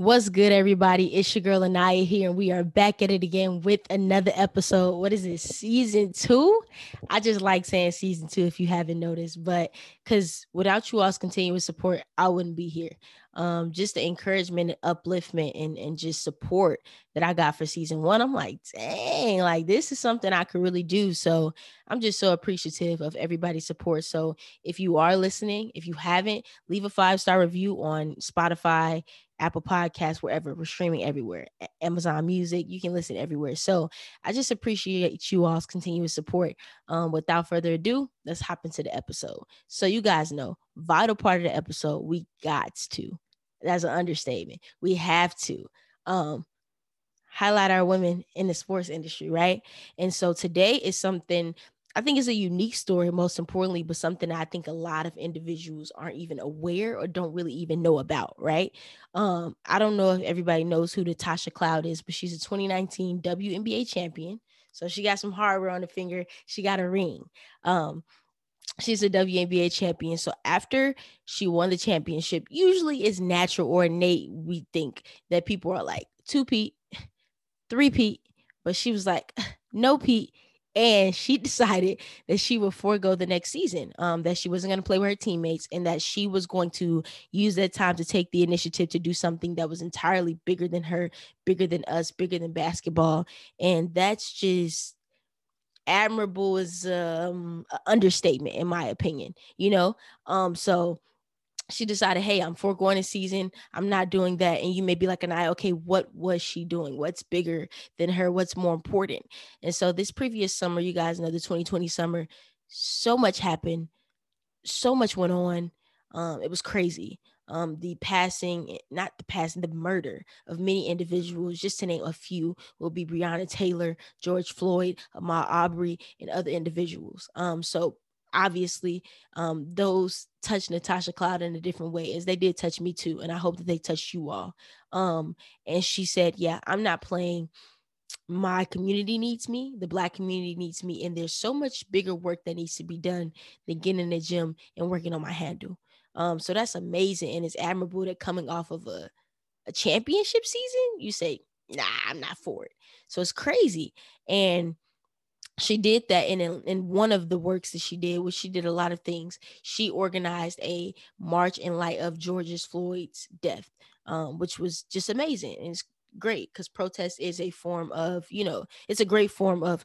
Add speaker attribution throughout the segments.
Speaker 1: What's good, everybody? It's your girl Aniyha here, and we are back at it again with another episode. What is this, season two? I just like saying season two if you haven't noticed, but because without you all's continuous support, I wouldn't be here. Um, just the encouragement and upliftment and, and just support that I got for season one. I'm like, dang, like this is something I could really do. So I'm just so appreciative of everybody's support. So if you are listening, if you haven't, leave a five star review on Spotify Apple Podcasts, wherever we're streaming everywhere, Amazon Music, you can listen everywhere. So I just appreciate you all's continuous support. Um, without further ado, let's hop into the episode. So you guys know, vital part of the episode, we got to. That's an understatement. We have to. Um, highlight our women in the sports industry, right? And so today is something I think it's a unique story, most importantly, but something I think a lot of individuals aren't even aware or don't really even know about, right? Um, I don't know if everybody knows who Natasha Cloud is, but she's a 2019 WNBA champion. So she got some hardware on the finger. She got a ring. Um, she's a WNBA champion. So after she won the championship, usually it's natural or innate. We think that people are like two peat, three peat, but she was like, no peat and she decided that she would forego the next season um that she wasn't going to play with her teammates and that she was going to use that time to take the initiative to do something that was entirely bigger than her bigger than us bigger than basketball. And that's just admirable is um understatement in my opinion you know? Um so she decided, hey, I'm foregoing a season. I'm not doing that. And you may be like, an eye, okay, what was she doing? What's bigger than her? What's more important? And so this previous summer, you guys know the 2020 summer, so much happened, so much went on. Um, it was crazy. Um, the passing, not the passing, the murder of many individuals, just to name a few, will be Breonna Taylor, George Floyd, Ahmaud Arbery, and other individuals. Um, so obviously um, those touch Natasha Cloud in a different way as they did touch me too. And I hope that they touched you all. Um, and she said, Yeah, I'm not playing. My community needs me, the black community needs me, and there's so much bigger work that needs to be done than getting in the gym and working on my handle. Um, so that's amazing and it's admirable that coming off of a, a championship season, you say, nah, I'm not for it. So it's crazy. And she did that in in one of the works that she did which she did a lot of things. She organized a march in light of george's floyd's death um, which was just amazing and it's great because protest is a form of you know it's a great form of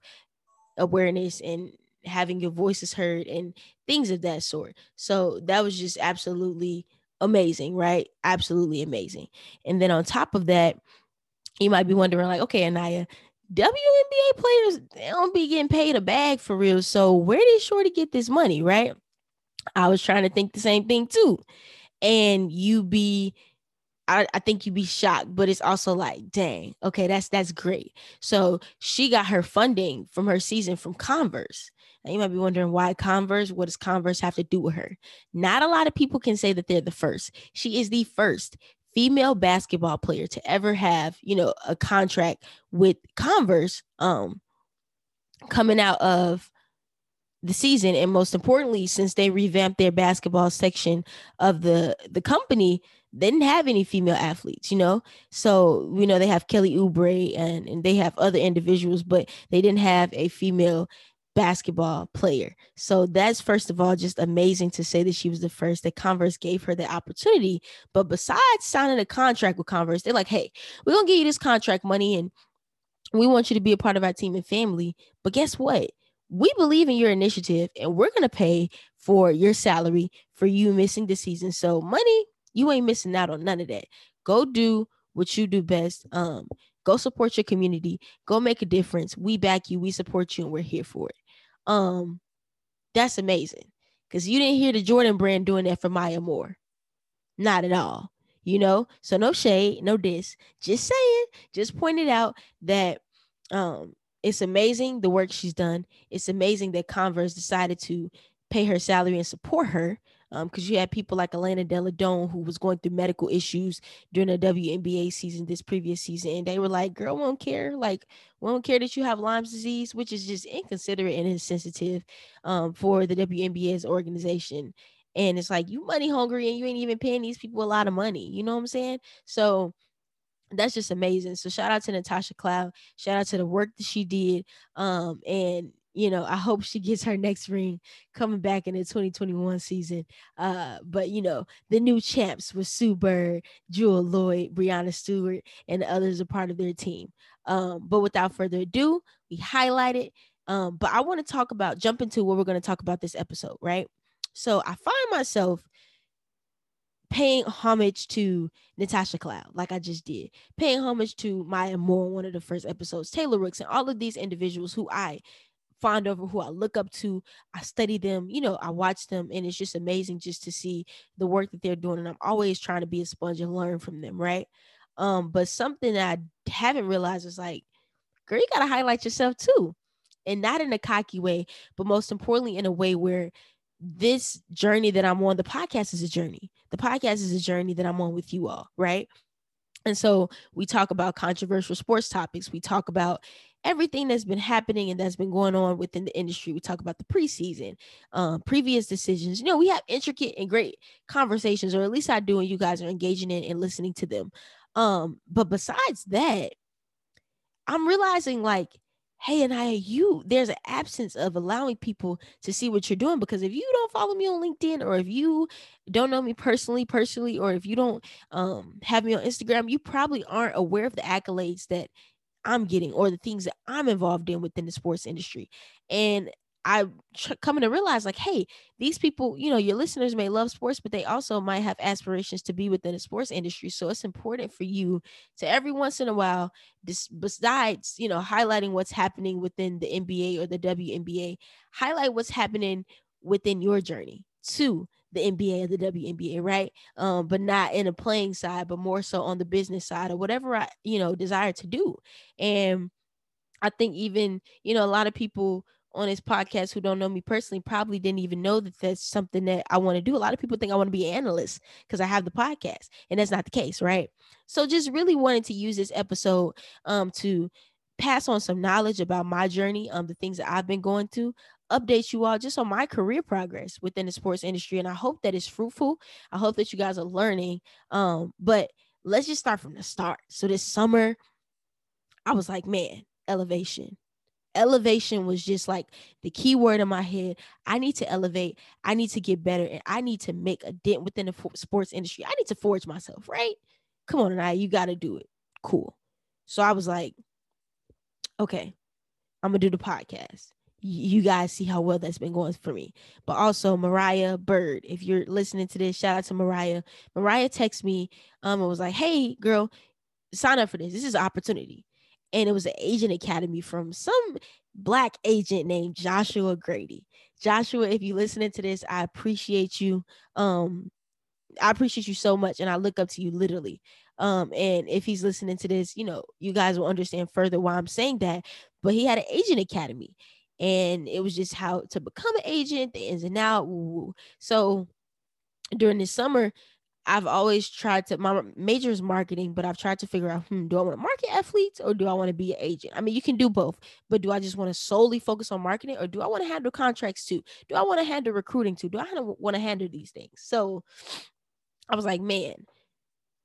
Speaker 1: awareness and having your voices heard and things of that sort. So that was just absolutely amazing right? Absolutely amazing. And then on top of that you might be wondering like okay aniyha WNBA players they don't be getting paid a bag for real. So where did Shorty get this money, right? I was trying to think the same thing too. And you be I, I think you'd be shocked, but it's also like, dang, okay, that's that's great. So she got her funding from her season from Converse. Now you might be wondering why Converse. What does Converse have to do with her? Not a lot of people can say that they're the first. She is the first female basketball player to ever have, you know, a contract with Converse um coming out of the season and most importantly since they revamped their basketball section of the the company they didn't have any female athletes you know? So you know they have kelly oubre and, and they have other individuals but they didn't have a female basketball player. So that's first of all just amazing to say that she was the first that Converse gave her the opportunity. But besides signing a contract with Converse, they're like, hey, we're gonna give you this contract money and we want you to be a part of our team and family. But guess what? We believe in your initiative and we're gonna pay for your salary for you missing the season. So money, you ain't missing out on none of that. Go do what you do best. Um, go support your community. Go make a difference. We back you. We support you, and we're here for it um, that's amazing. Because you didn't hear the Jordan brand doing that for Maya Moore. Not at all. You know, so no shade, no diss. Just saying, just pointed out that um it's amazing the work she's done. It's amazing that Converse decided to pay her salary and support her um because you had people like Elena Delle Donne who was going through medical issues during the WNBA season this previous season and they were like girl won't care like we don't care that you have Lyme's disease which is just inconsiderate and insensitive um for the WNBA's organization and it's like you money hungry and you ain't even paying these people a lot of money you know what I'm saying so that's just amazing. So shout out to Natasha Cloud. Shout out to the work that she did. Um, and you know, I hope she gets her next ring coming back in the 2021 season. Uh, but you know, the new champs with Sue Bird, Jewell Loyd, Breanna Stewart, and others are part of their team. Um, but without further ado, we highlight it. Um, but I want to talk about jump into what we're going to talk about this episode, right? So I find myself paying homage to Natasha Cloud, like I just did, paying homage to Maya Moore, one of the first episodes, Taylor Rooks, and all of these individuals who I fond of, who I look up to. I study them, you know, I watch them, and it's just amazing just to see the work that they're doing. And I'm always trying to be a sponge and learn from them, right? Um, but something that I haven't realized is like, girl, you gotta highlight yourself too. And not in a cocky way, but most importantly, in a way where this journey that I'm on, the podcast is a journey. The podcast is a journey that I'm on with you all, right? And so we talk about controversial sports topics. We talk about everything that's been happening and that's been going on within the industry. We talk about the preseason, um, previous decisions. You know, we have intricate and great conversations, or at least I do, and you guys are engaging in and listening to them. Um, but besides that, I'm realizing like hey and I, you there's an absence of allowing people to see what you're doing because if you don't follow me on LinkedIn or if you don't know me personally, personally, or if you don't um have me on Instagram, you probably aren't aware of the accolades that I'm getting or the things that I'm involved in within the sports industry. And I'm coming to realize like, hey, these people, you know, your listeners may love sports, but they also might have aspirations to be within the sports industry. So it's important for you to every once in a while, this besides, you know, highlighting what's happening within the NBA or the WNBA, highlight what's happening within your journey to the NBA or the WNBA, right? Um, but not in a playing side, but more so on the business side or whatever I, you know, desire to do. And I think even, you know, a lot of people on this podcast who don't know me personally probably didn't even know that that's something that I want to do. A lot of people think I want to be an analyst because I have the podcast, and that's not the case, right? So just really wanted to use this episode um to pass on some knowledge about my journey, um the things that I've been going through, update you all just on my career progress within the sports industry, and I hope that it's fruitful. I hope that you guys are learning. Um, but let's just start from the start. So this summer, I was like, man, elevation elevation was just like the key word in my head. I need to elevate. I need to get better, and I need to make a dent within the sports industry. I need to forge myself, right? Come on, I you got to do it. Cool. So I was like, okay, I'm gonna do the podcast. You guys see how well that's been going for me. But also Mariah Bird, if you're listening to this, shout out to Mariah. Mariah texted me um and was like, hey girl, sign up for this. This is an opportunity and it was an agent academy from some black agent named Joshua Grady. Joshua, if you're listening to this, I appreciate you. Um, I appreciate you so much, and I look up to you literally. Um, and if he's listening to this, you know, you guys will understand further why I'm saying that. But he had an agent academy, and it was just how to become an agent, the ins and out. So during this summer, I've always tried to my major is marketing, but I've tried to figure out, hmm, do I want to market athletes or do I want to be an agent? I mean, you can do both, but do I just want to solely focus on marketing or do I want to handle contracts too? Do I want to handle recruiting too? Do I want to handle these things? So I was like, man,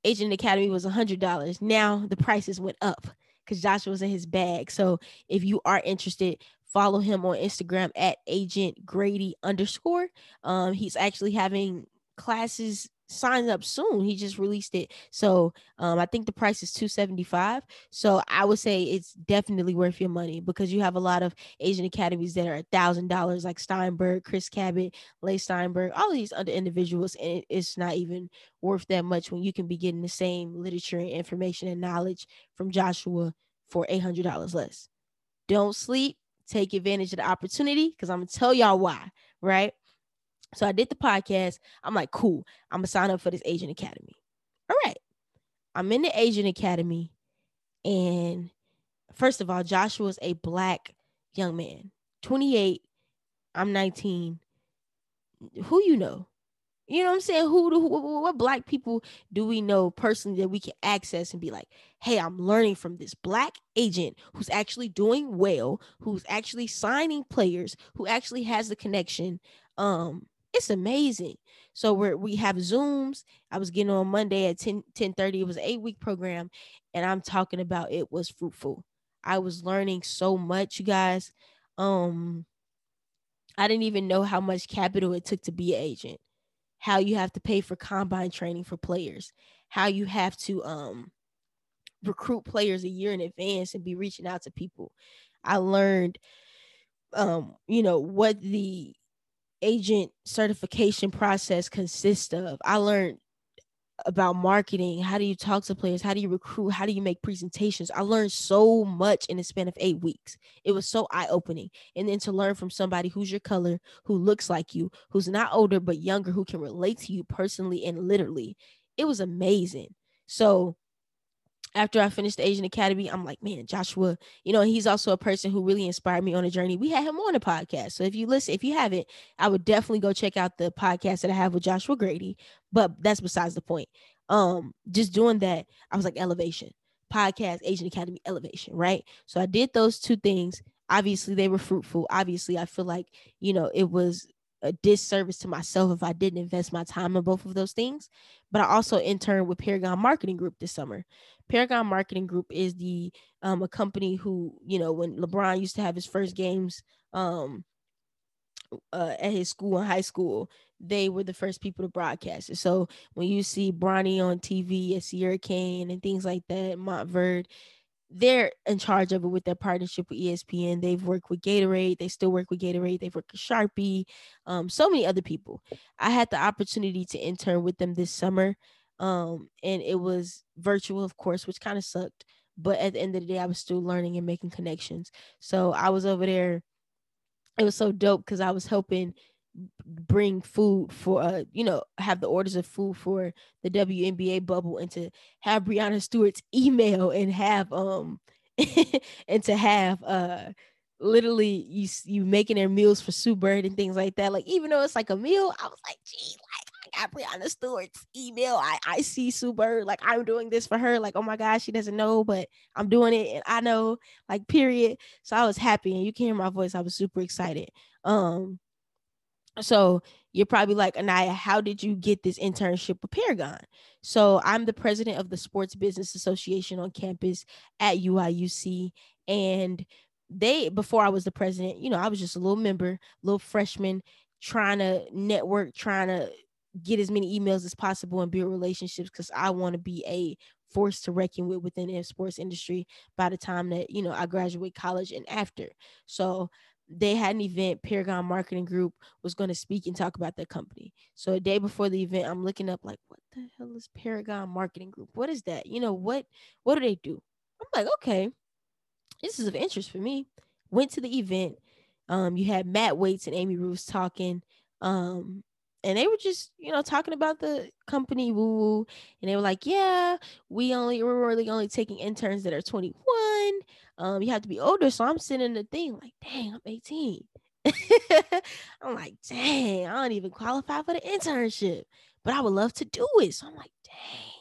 Speaker 1: Agent Academy was a hundred dollars. Now the prices went up because Joshua was in his bag. So if you are interested, follow him on Instagram at agent Grady underscore. Um, he's actually having classes signs up soon. He just released it. So um, I think the price is 275. So I would say it's definitely worth your money because you have a lot of agent academies that are a thousand dollars, like Steinberg, Chris Cabot, Leigh Steinberg, all these other individuals, and it's not even worth that much when you can be getting the same literature and information and knowledge from Joshua for $800 less. Don't sleep. Take advantage of the opportunity because I'm gonna tell y'all why, right? So I did the podcast. I'm like, cool. I'm gonna sign up for this Agent Academy. All right. I'm in the Agent Academy. And first of all, Joshua's a black young man, 28. I'm 19. Who you know? You know what I'm saying? Who, who, what black people do we know personally that we can access and be like, hey, I'm learning from this black agent who's actually doing well, who's actually signing players, who actually has the connection. Um, It's amazing. So we're we have Zooms. I was getting on Monday at 10 10 30. It was an eight week program, and I'm talking about it was fruitful. I was learning so much, you guys. Um, I didn't even know how much capital it took to be an agent, how you have to pay for combine training for players, how you have to um recruit players a year in advance and be reaching out to people. I learned um, you know, what the agent certification process consists of. I learned about marketing. How do you talk to players? How do you recruit? How do you make presentations? I learned so much in the span of eight weeks. It was so eye opening. And then to learn from somebody who's your color, who looks like you, who's not older but younger, who can relate to you personally and literally, it was amazing. So after I finished the Agent Academy, I'm like, man, Joshua, you know, he's also a person who really inspired me on a journey. We had him on the podcast. So if you listen, if you haven't, I would definitely go check out the podcast that I have with Joshua Grady. But that's besides the point. Um, just doing that, I was like, elevation, podcast, Agent Academy, elevation, right? So I did those two things. Obviously, they were fruitful. Obviously, I feel like, you know, it was a disservice to myself if I didn't invest my time in both of those things. But I also interned with Paragon Marketing Group this summer. Paragon Marketing Group is the um, a company who you know when LeBron used to have his first games um, uh, at his school in high school, they were the first people to broadcast it. So when you see Bronny on TV at Sierra Canyon and things like that, Montverde, they're in charge of it with their partnership with ESPN. They've worked with Gatorade. They still work with Gatorade. They've worked with Sharpie, um, so many other people. I had the opportunity to intern with them this summer, um, and it was virtual, of course, which kind of sucked. But at the end of the day, I was still learning and making connections. So I was over there. It was so dope because I was helping bring food for uh you know have the orders of food for the WNBA bubble and to have Breanna Stewart's email and have um and to have uh literally you you making their meals for Sue Bird and things like that. Like even though it's like a meal I was like gee like I got Breanna Stewart's email. I I see Sue Bird. Like I'm doing this for her. Like oh my gosh she doesn't know but I'm doing it and I know. Like period. So I was happy and you can hear my voice. I was super excited. Um so you're probably like, Aniyha, how did you get this internship with Paragon? So I'm the president of the Sports Business Association on campus at UIUC. And they, before I was the president, you know, I was just a little member, little freshman, trying to network, trying to get as many emails as possible and build relationships because I want to be a force to reckon with within the sports industry by the time that you know I graduate college and after. So they had an event paragon marketing group was going to speak and talk about their company. So a day before the event i'm looking up like what the hell is paragon marketing group? What is that? You know what what do they do? I'm like okay this is of interest for me. Went to the event. Um you had matt waits and amy roos talking. Um and they were just you know talking about the company woo woo and they were like yeah we only we're really only taking interns that are 21 um you have to be older. So i'm sitting in the thing like dang i'm 18 i'm like dang i don't even qualify for the internship but i would love to do it. So i'm like dang.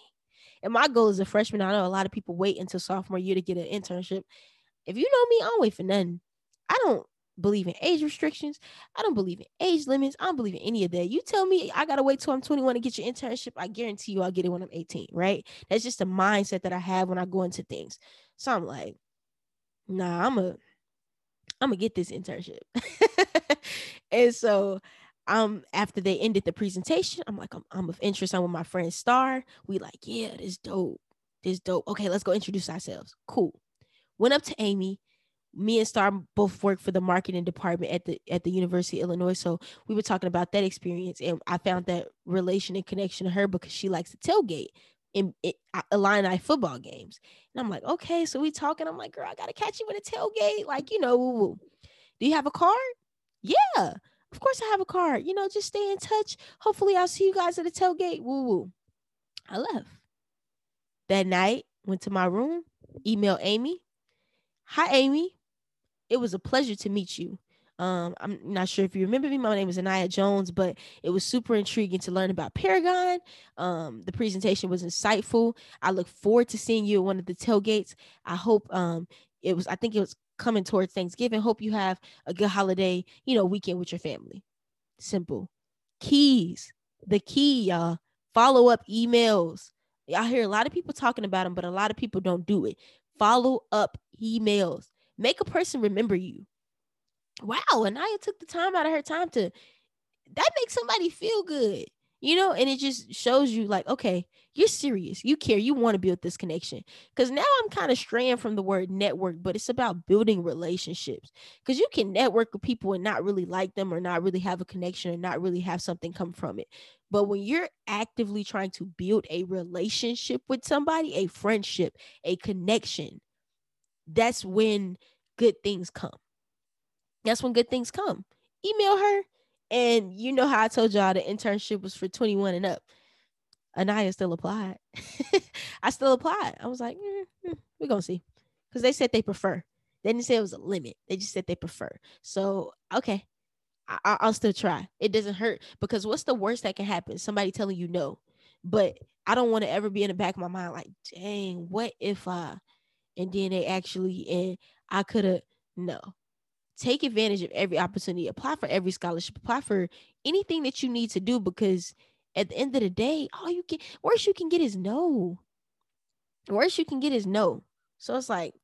Speaker 1: And my goal as a freshman i know a lot of people wait until sophomore year to get an internship. If you know me i don't wait for nothing. I don't believe in age restrictions. I don't believe in age limits. I don't believe in any of that. You tell me I gotta wait till I'm 21 to get your internship. I guarantee you I'll get it when I'm 18, right? That's just a mindset that I have when I go into things. So I'm like, nah, I'm a I'm gonna get this internship. and so um after they ended the presentation, I'm like, I'm, I'm of interest. I'm with my friend Star. We like, yeah, this dope. This dope. Okay, let's go introduce ourselves. Cool. Went up to Amy me and Star both work for the marketing department at the at the University of Illinois. So we were talking about that experience, and I found that relation and connection to her because she likes to tailgate in, in uh, Illini football games. And I'm like, okay, so we talking. I'm like, girl, I gotta catch you with a tailgate, like you know, woo woo. Do you have a card? Yeah, of course I have a card. You know, just stay in touch. Hopefully, I'll see you guys at the tailgate. Woo woo. I left that night. Went to my room. Email Amy. Hi, Amy it was a pleasure to meet you. Um, I'm not sure if you remember me. My name is Aniyha Jones, but it was super intriguing to learn about Paragon. Um, the presentation was insightful. I look forward to seeing you at one of the tailgates. I hope um, it was. I think it was coming towards Thanksgiving. Hope you have a good holiday, you know, weekend with your family. Simple. keys, the key, y'all. Follow up emails. I hear a lot of people talking about them, but a lot of people don't do it. Follow up emails. Make a person remember you. Wow, Aniyha took the time out of her time to that makes somebody feel good you know? And it just shows you like okay you're serious. You care. You want to build this connection. Because now i'm kind of straying from the word network but it's about building relationships. Because you can network with people and not really like them or not really have a connection or not really have something come from it. But when you're actively trying to build a relationship with somebody a friendship a connection that's when good things come that's when good things come email her and you know how I told y'all the internship was for 21 and up. Anaya still applied. I still applied. I was like, mm, mm, we're gonna see. Because they said they prefer. They didn't say it was a limit. They just said they prefer. So okay. I- I'll still try. It doesn't hurt because what's the worst that can happen? Somebody telling you no. But I don't want to ever be in the back of my mind like, dang, what if I and then they actually and I could have no. Take advantage of every opportunity. Apply for every scholarship. Apply for anything that you need to do because at the end of the day all you can worst you can get is no. Worst you can get is no. So it's like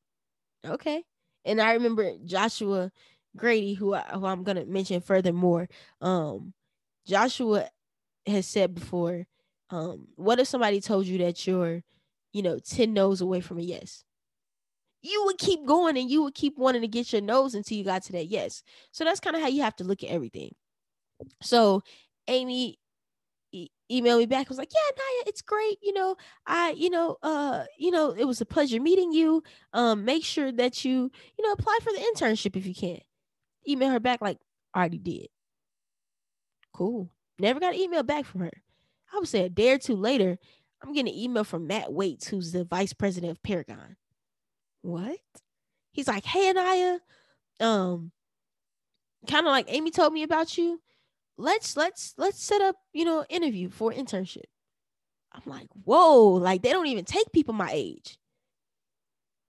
Speaker 1: okay. And i remember joshua grady who, I, who i'm going to mention furthermore um joshua has said before um what if somebody told you that you're you know 10 no's away from a yes you would keep going and you would keep wanting to get your nose until you got to that yes. So that's kind of how you have to look at everything. So Amy e- emailed me back. was like, "Yeah, Naya, it's great. You know, I, you know, uh, you know, it was a pleasure meeting you. Um, make sure that you, you know, apply for the internship if you can." Email her back like, "Already did." Cool. Never got an email back from her. I would say a day or two later, I'm getting an email from Matt Waits, who's the vice president of Paragon what? He's like, hey, Aniyha, um, kind of like Amy told me about you. Let's let's let's set up, you know, interview for internship. I'm like, whoa, like they don't even take people my age.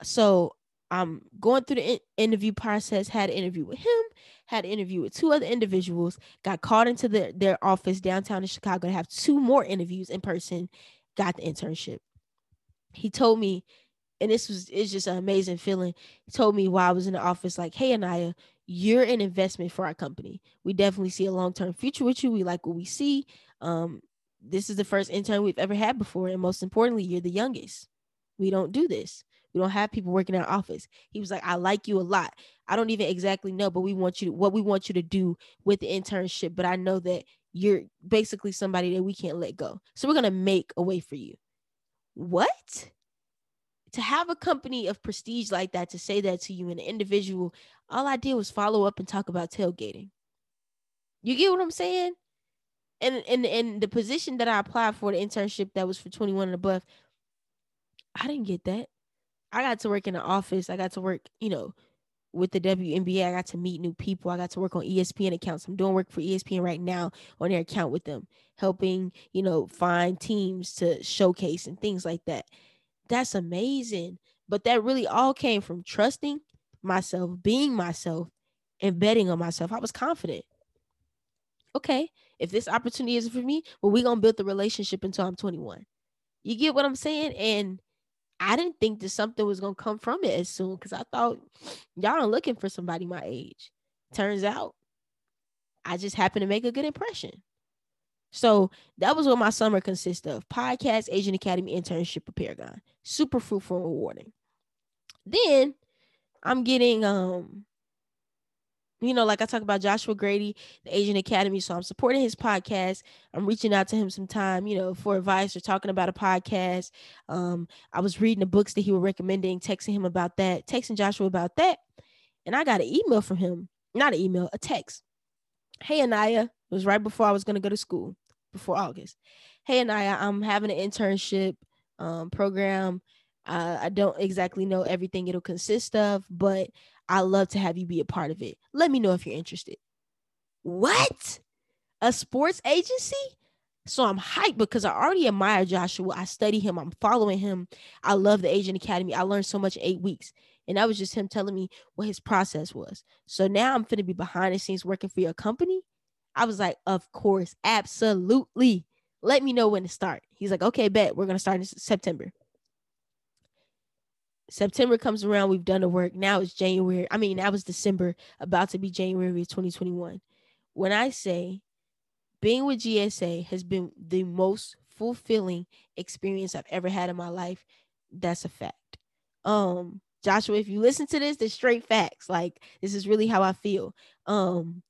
Speaker 1: So I'm going through the in- interview process, had an interview with him, had an interview with two other individuals, got called into the, their office downtown in Chicago to have two more interviews in person, got the internship. He told me and this was it's just an amazing feeling. He told me while I was in the office, like, hey Aniyha, you're an investment for our company. We definitely see a long-term future with you. We like what we see. Um, this is the first intern we've ever had before. And most importantly, you're the youngest. We don't do this. We don't have people working in our office. He was like, I like you a lot. I don't even exactly know, but we want you to what we want you to do with the internship. But I know that you're basically somebody that we can't let go. So we're gonna make a way for you. What? To have a company of prestige like that to say that to you an individual all i did was follow up and talk about tailgating. You get what i'm saying? And and and the position that i applied for the internship that was for 21 and above i didn't get that. I got to work in the office. I got to work you know with the WNBA, I got to meet new people. I got to work on ESPN accounts. I'm doing work for ESPN right now on their account with them, helping, you know, find teams to showcase and things like that that's amazing. But that really all came from trusting myself, being myself, and betting on myself. I was confident. Okay, if this opportunity isn't for me, well, we're gonna build the relationship until I'm 21. You get what I'm saying? And I didn't think that something was gonna come from it as soon because I thought y'all are looking for somebody my age. Turns out I just happened to make a good impression. So that was what my summer consists of podcast, Agent Academy internship of Paragon. Super fruitful and rewarding. Then I'm getting um you know, like I talk about Joshua Grady, the Agent Academy. So I'm supporting his podcast. I'm reaching out to him sometime, you know, for advice or talking about a podcast. Um, I was reading the books that he was recommending, texting him about that, texting Joshua about that. And I got an email from him, not an email, a text. Hey, Aniyha, it was right before I was going to go to school before August. Hey, Aniyha, I'm having an internship um, program. Uh, I don't exactly know everything it'll consist of, but I love to have you be a part of it. Let me know if you're interested. What? A sports agency? So I'm hyped because I already admire Joshua. I study him. I'm following him. I love the Agent Academy. I learned so much eight weeks. And that was just him telling me what his process was. So now I'm going to be behind the scenes working for your company. I was like, of course, absolutely. Let me know when to start. He's like, okay, bet we're gonna start in September. September comes around, we've done the work. Now it's January. I mean, that was December, about to be January of 2021. When I say being with GSA has been the most fulfilling experience I've ever had in my life, that's a fact. Um, Joshua, if you listen to this, the straight facts. Like this is really how I feel. Um,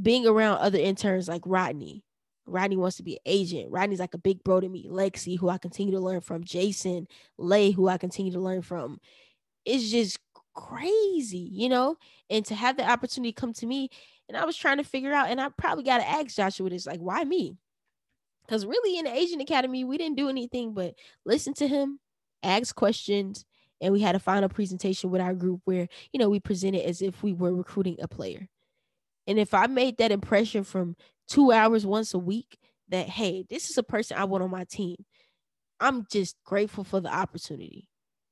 Speaker 1: being around other interns like Rodney. Rodney wants to be an agent. Rodney's like a big bro to me. Lexi, who I continue to learn from. Jason, Lay, who I continue to learn from. It's just crazy, you know? And to have the opportunity come to me, and I was trying to figure out, and I probably got to ask Joshua this, like, why me? Because really in the Agent Academy, we didn't do anything but listen to him, ask questions, and we had a final presentation with our group where, you know, we presented as if we were recruiting a player. And if I made that impression from two hours once a week that, hey, this is a person I want on my team, I'm just grateful for the opportunity.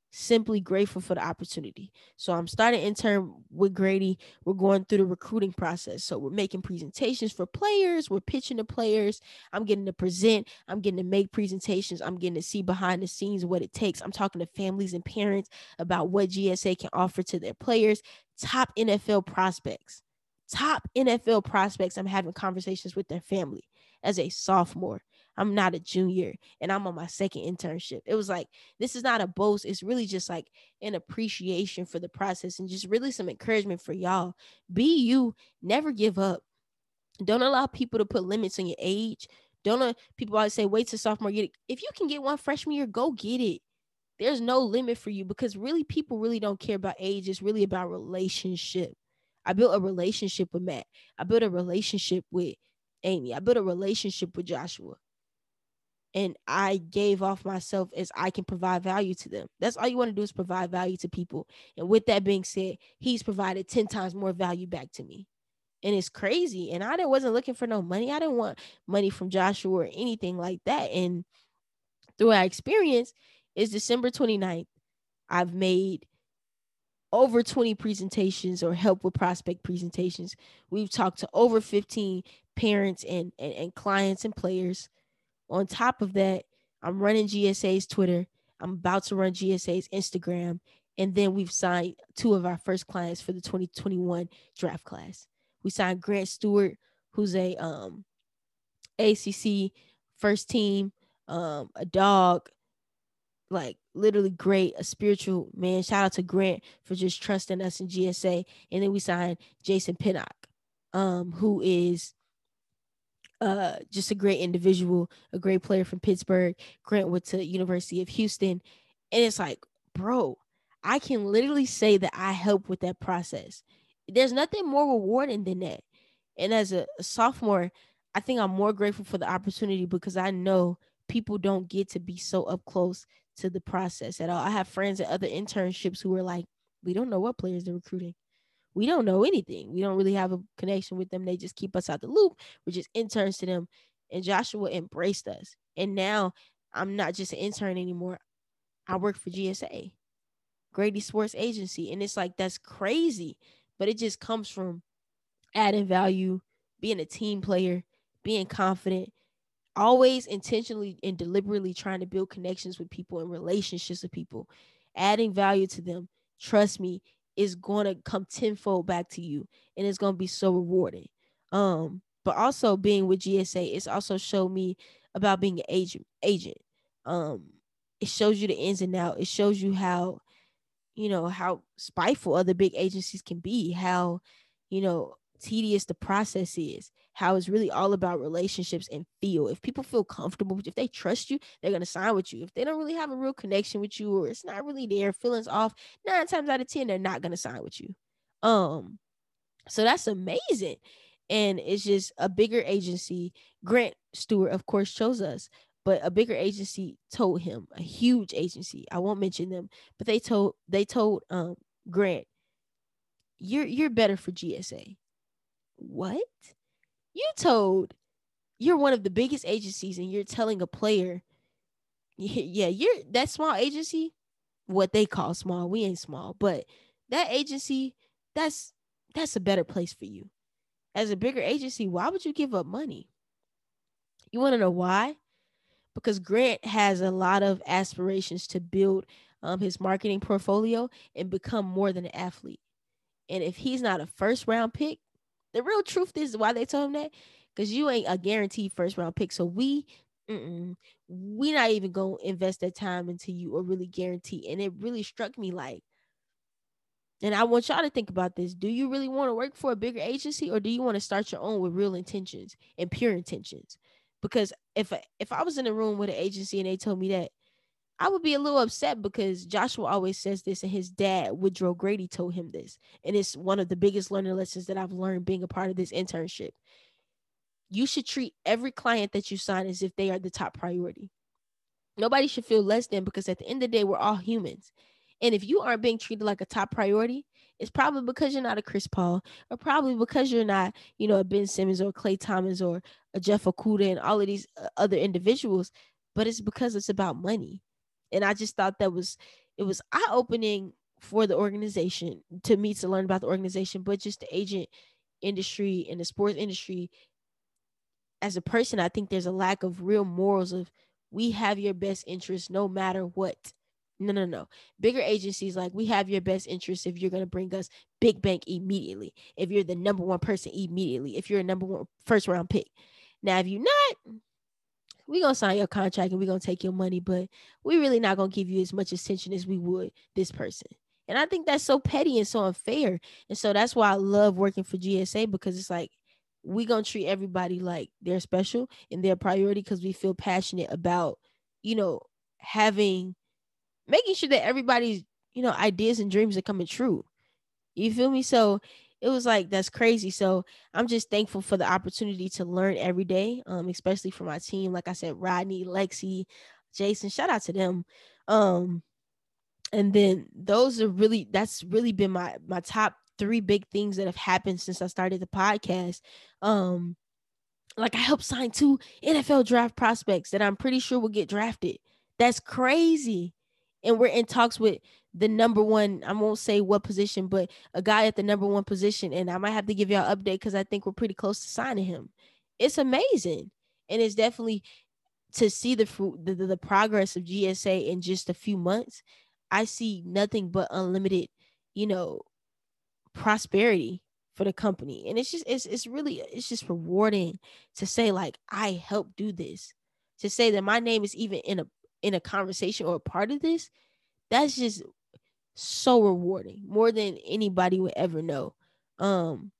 Speaker 1: Simply grateful for the opportunity. So I'm starting intern with Grady. We're going through the recruiting process. So we're making presentations for players. We're pitching to players. I'm getting to present. I'm getting to make presentations. I'm getting to see behind the scenes what it takes. I'm talking to families and parents about what GSA can offer to their players. Top NFL prospects top NFL prospects, I'm having conversations with their family as a sophomore. I'm not a junior and I'm on my second internship. It was like, this is not a boast. It's really just like an appreciation for the process and just really some encouragement for y'all. Be you, never give up. Don't allow people to put limits on your age. Don't let people always say, wait till sophomore year. If you can get one freshman year, go get it. There's no limit for you because really people really don't care about age. It's really about relationship. I built a relationship with Matt. I built a relationship with Amy. I built a relationship with Joshua. And I gave off myself as I can provide value to them. That's all you want to do is provide value to people. And with that being said, he's provided 10 times more value back to me. And it's crazy. And I wasn't looking for no money. I didn't want money from Joshua or anything like that. And through our experience, is December 29th. I've made over 20 presentations or help with prospect presentations. We've talked to over 15 parents and, and, and clients and players. On top of that, I'm running GSA's Twitter. I'm about to run GSA's Instagram. And then we've signed two of our first clients for the 2021 draft class. We signed Grant Stuard, who's a um, ACC first team, um, a dog, like literally great, a spiritual man. Shout out to Grant for just trusting us in GSA. And then we signed Jason Pinnock, um, who is uh just a great individual, a great player from Pittsburgh. Grant went to University of Houston. And it's like, bro, I can literally say that I helped with that process. There's nothing more rewarding than that. And as a, a sophomore, I think I'm more grateful for the opportunity because I know people don't get to be so up close to the process at all. I have friends at other internships who are like, we don't know what players they're recruiting. We don't know anything. We don't really have a connection with them. They just keep us out the loop. We're just interns to them. And Joshua embraced us. And now I'm not just an intern anymore. I work for GSA, Grady Sports Agency. And it's like, that's crazy. But it just comes from adding value, being a team player, being confident, always intentionally and deliberately trying to build connections with people and relationships with people, adding value to them, trust me, is going to come tenfold back to you and it's going to be so rewarding. Um, but also being with GSA, it's also showed me about being an agent agent. Um, it shows you the ins and outs. It shows you how, you know, how spiteful other big agencies can be, how, you know, tedious the process is, how it's really all about relationships and feel. If people feel comfortable, if they trust you, they're gonna sign with you. If they don't really have a real connection with you, or it's not really their feelings off, nine times out of ten, they're not gonna sign with you. Um, so that's amazing. And it's just a bigger agency. Grant Stuard, of course, chose us, but a bigger agency told him, a huge agency. I won't mention them, but they told they told um Grant, you're you're better for GSA what? You told you're one of the biggest agencies and you're telling a player, yeah, you're that small agency, what they call small. We ain't small, but that agency, that's that's a better place for you. as a bigger agency, why would you give up money? You want to know why? Because Grant has a lot of aspirations to build um, his marketing portfolio and become more than an athlete. And if he's not a first round pick, the real truth is why they told him that because you ain't a guaranteed first round pick. So we, we not even gonna invest that time into you or really guarantee. And it really struck me like, and I want y'all to think about this: Do you really want to work for a bigger agency, or do you want to start your own with real intentions and pure intentions? Because if if I was in a room with an agency and they told me that, I would be a little upset because Joshua always says this, and his dad, Woodrow Grady, told him this. And it's one of the biggest learning lessons that I've learned being a part of this internship. You should treat every client that you sign as if they are the top priority. Nobody should feel less than because at the end of the day, we're all humans. And if you aren't being treated like a top priority, it's probably because you're not a Chris Paul, or probably because you're not, you know, a Ben Simmons or Klay Thompson or a Jeff Okudah and all of these uh, other individuals. But it's because it's about money and I just thought that was it was eye opening for the organization to me to learn about the organization, but just the agent industry and the sports industry. As a person, I think there's a lack of real morals of we have your best interest no matter what. No, no, no. Bigger agencies like we have your best interest if you're going to bring us big bank immediately. If you're the number one person immediately. If you're a number one first round pick. Now, if you're not, we gonna sign your contract and we gonna take your money, but we really not gonna give you as much attention as we would this person. And I think that's so petty and so unfair. And so that's why I love working for GSA because it's like we gonna treat everybody like they're special and they're priority because we feel passionate about, you know, having making sure that everybody's, you know, ideas and dreams are coming true. You feel me? So it was like that's crazy. So I'm just thankful for the opportunity to learn every day, um, especially for my team. Like I said, Rodney, Lexi, Jason, shout out to them. Um, and then those are really that's really been my my top three big things that have happened since I started the podcast. Um, like I helped sign two NFL draft prospects that I'm pretty sure will get drafted. That's crazy. And we're in talks with the number one, I won't say what position, but a guy at the number one position. And I might have to give y'all an update because I think we're pretty close to signing him. It's amazing. And it's definitely to see the fruit, the, the, the progress of GSA in just a few months. I see nothing but unlimited, you know, prosperity for the company. And it's just it's it's really it's just rewarding to say like I helped do this. To say that my name is even in a in a conversation or a part of this, that's just so rewarding more than anybody would ever know. Um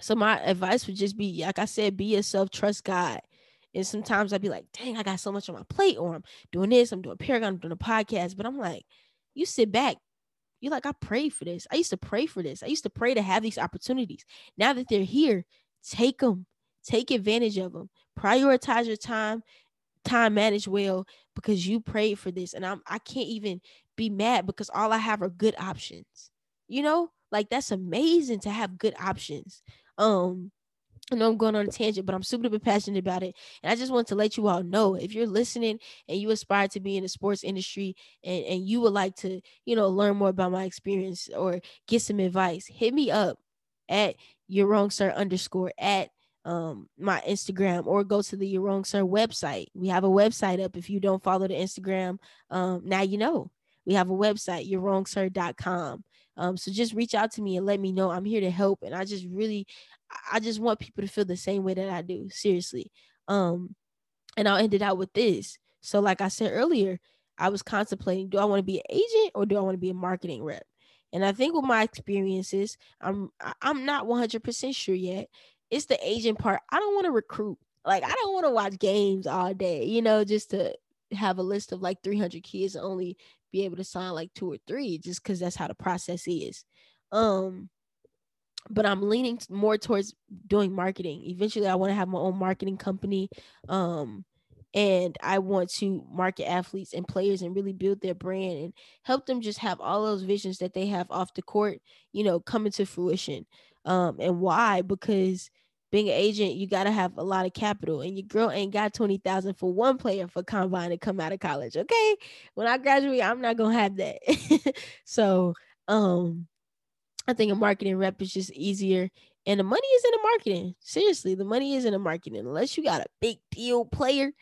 Speaker 1: so my advice would just be like i said be yourself trust god. And sometimes i'd be like dang i got so much on my plate or i'm doing this i'm doing paragon i'm doing a podcast. But i'm like you sit back. You're like i prayed for this. I used to pray for this. I used to pray to have these opportunities. Now that they're here take them take advantage of them prioritize your time time manage well because you prayed for this. And i'm i can't even be mad because all I have are good options. You know, like that's amazing to have good options. Um, I know I'm going on a tangent, but I'm super passionate about it. And I just want to let you all know if you're listening and you aspire to be in the sports industry and, and you would like to, you know, learn more about my experience or get some advice, hit me up at your wrong sir underscore at um my Instagram or go to the You're Wrong Sir website. We have a website up. If you don't follow the Instagram, um, now you know. We have a website, yourwrongsir.com. Um, so just reach out to me and let me know. I'm here to help. And I just really, I just want people to feel the same way that I do. Seriously. Um, and I'll end it out with this. So, like I said earlier, I was contemplating: do I want to be an agent or do I want to be a marketing rep? And I think with my experiences, I'm I'm not 100% sure yet. It's the agent part. I don't want to recruit. Like I don't want to watch games all day, you know, just to have a list of like 300 kids and only be able to sign like two or three just because that's how the process is. Um, but I'm leaning more towards doing marketing. Eventually, I want to have my own marketing company. Um, and I want to market athletes and players and really build their brand and help them just have all those visions that they have off the court, you know, coming to fruition. Um, and why? Because being an agent, you gotta have a lot of capital, and your girl ain't got twenty thousand for one player for combine to come out of college. Okay, when I graduate, I'm not gonna have that. so, um, I think a marketing rep is just easier And the money is in the marketing. Seriously, the money is in the marketing. Unless you got a big deal player,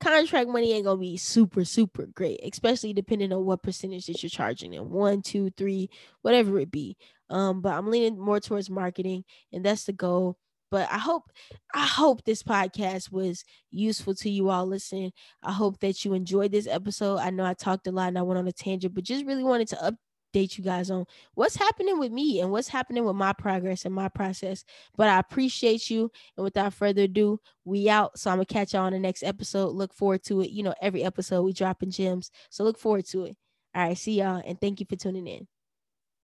Speaker 1: contract money ain't gonna be super, super great, especially depending on what percentage that you're charging them. One, two, three, whatever it be. Um, but I'm leaning more towards marketing, and that's the goal. But I hope, I hope this podcast was useful to you all listen I hope that you enjoyed this episode. I know I talked a lot and I went on a tangent, but just really wanted to up update you guys on what's happening with me and what's happening with my progress and my process. But I appreciate you. And without further ado, we out. So I'm gonna catch y'all on the next episode. Look forward to it. You know, every episode we dropping gems. So look forward to it. All right, see y'all and thank you for tuning in.